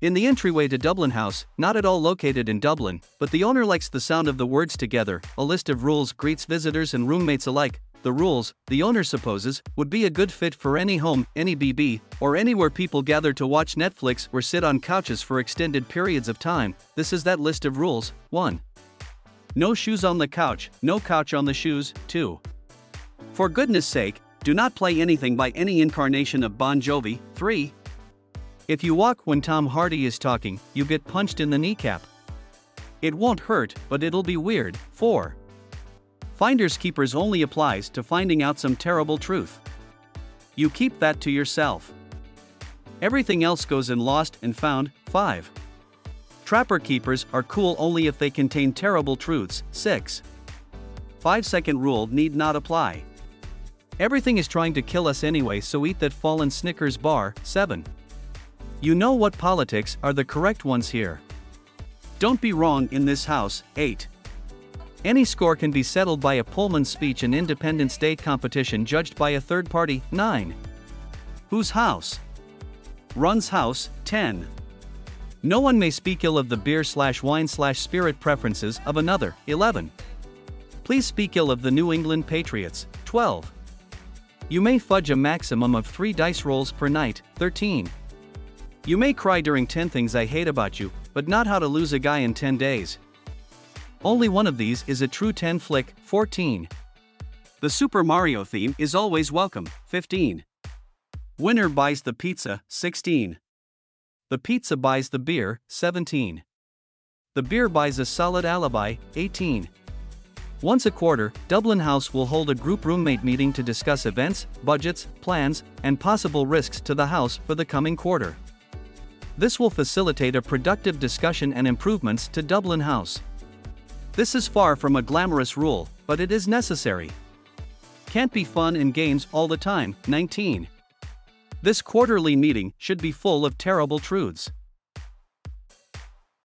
In the entryway to Dublin House, not at all located in Dublin, but the owner likes the sound of the words together, a list of rules greets visitors and roommates alike. The rules, the owner supposes, would be a good fit for any home, any BB, or anywhere people gather to watch Netflix or sit on couches for extended periods of time. This is that list of rules. 1. No shoes on the couch, no couch on the shoes. 2. For goodness sake, do not play anything by any incarnation of Bon Jovi. 3. If you walk when Tom Hardy is talking, you get punched in the kneecap. It won't hurt, but it'll be weird. 4. Finders keepers only applies to finding out some terrible truth. You keep that to yourself. Everything else goes in lost and found. 5. Trapper keepers are cool only if they contain terrible truths. 6. 5 second rule need not apply. Everything is trying to kill us anyway, so eat that fallen Snickers bar. 7. You know what politics are the correct ones here. Don't be wrong in this house. 8. Any score can be settled by a Pullman speech and independent state competition judged by a third party. 9. Whose house? Run's house. 10. No one may speak ill of the beer slash wine slash spirit preferences of another. 11. Please speak ill of the New England Patriots. 12. You may fudge a maximum of 3 dice rolls per night. 13. You may cry during 10 things I hate about you, but not how to lose a guy in 10 days. Only one of these is a true 10 flick, 14. The Super Mario theme is always welcome, 15. Winner buys the pizza, 16. The pizza buys the beer, 17. The beer buys a solid alibi, 18. Once a quarter, Dublin House will hold a group roommate meeting to discuss events, budgets, plans, and possible risks to the house for the coming quarter. This will facilitate a productive discussion and improvements to Dublin House. This is far from a glamorous rule, but it is necessary. Can't be fun and games all the time. 19. This quarterly meeting should be full of terrible truths.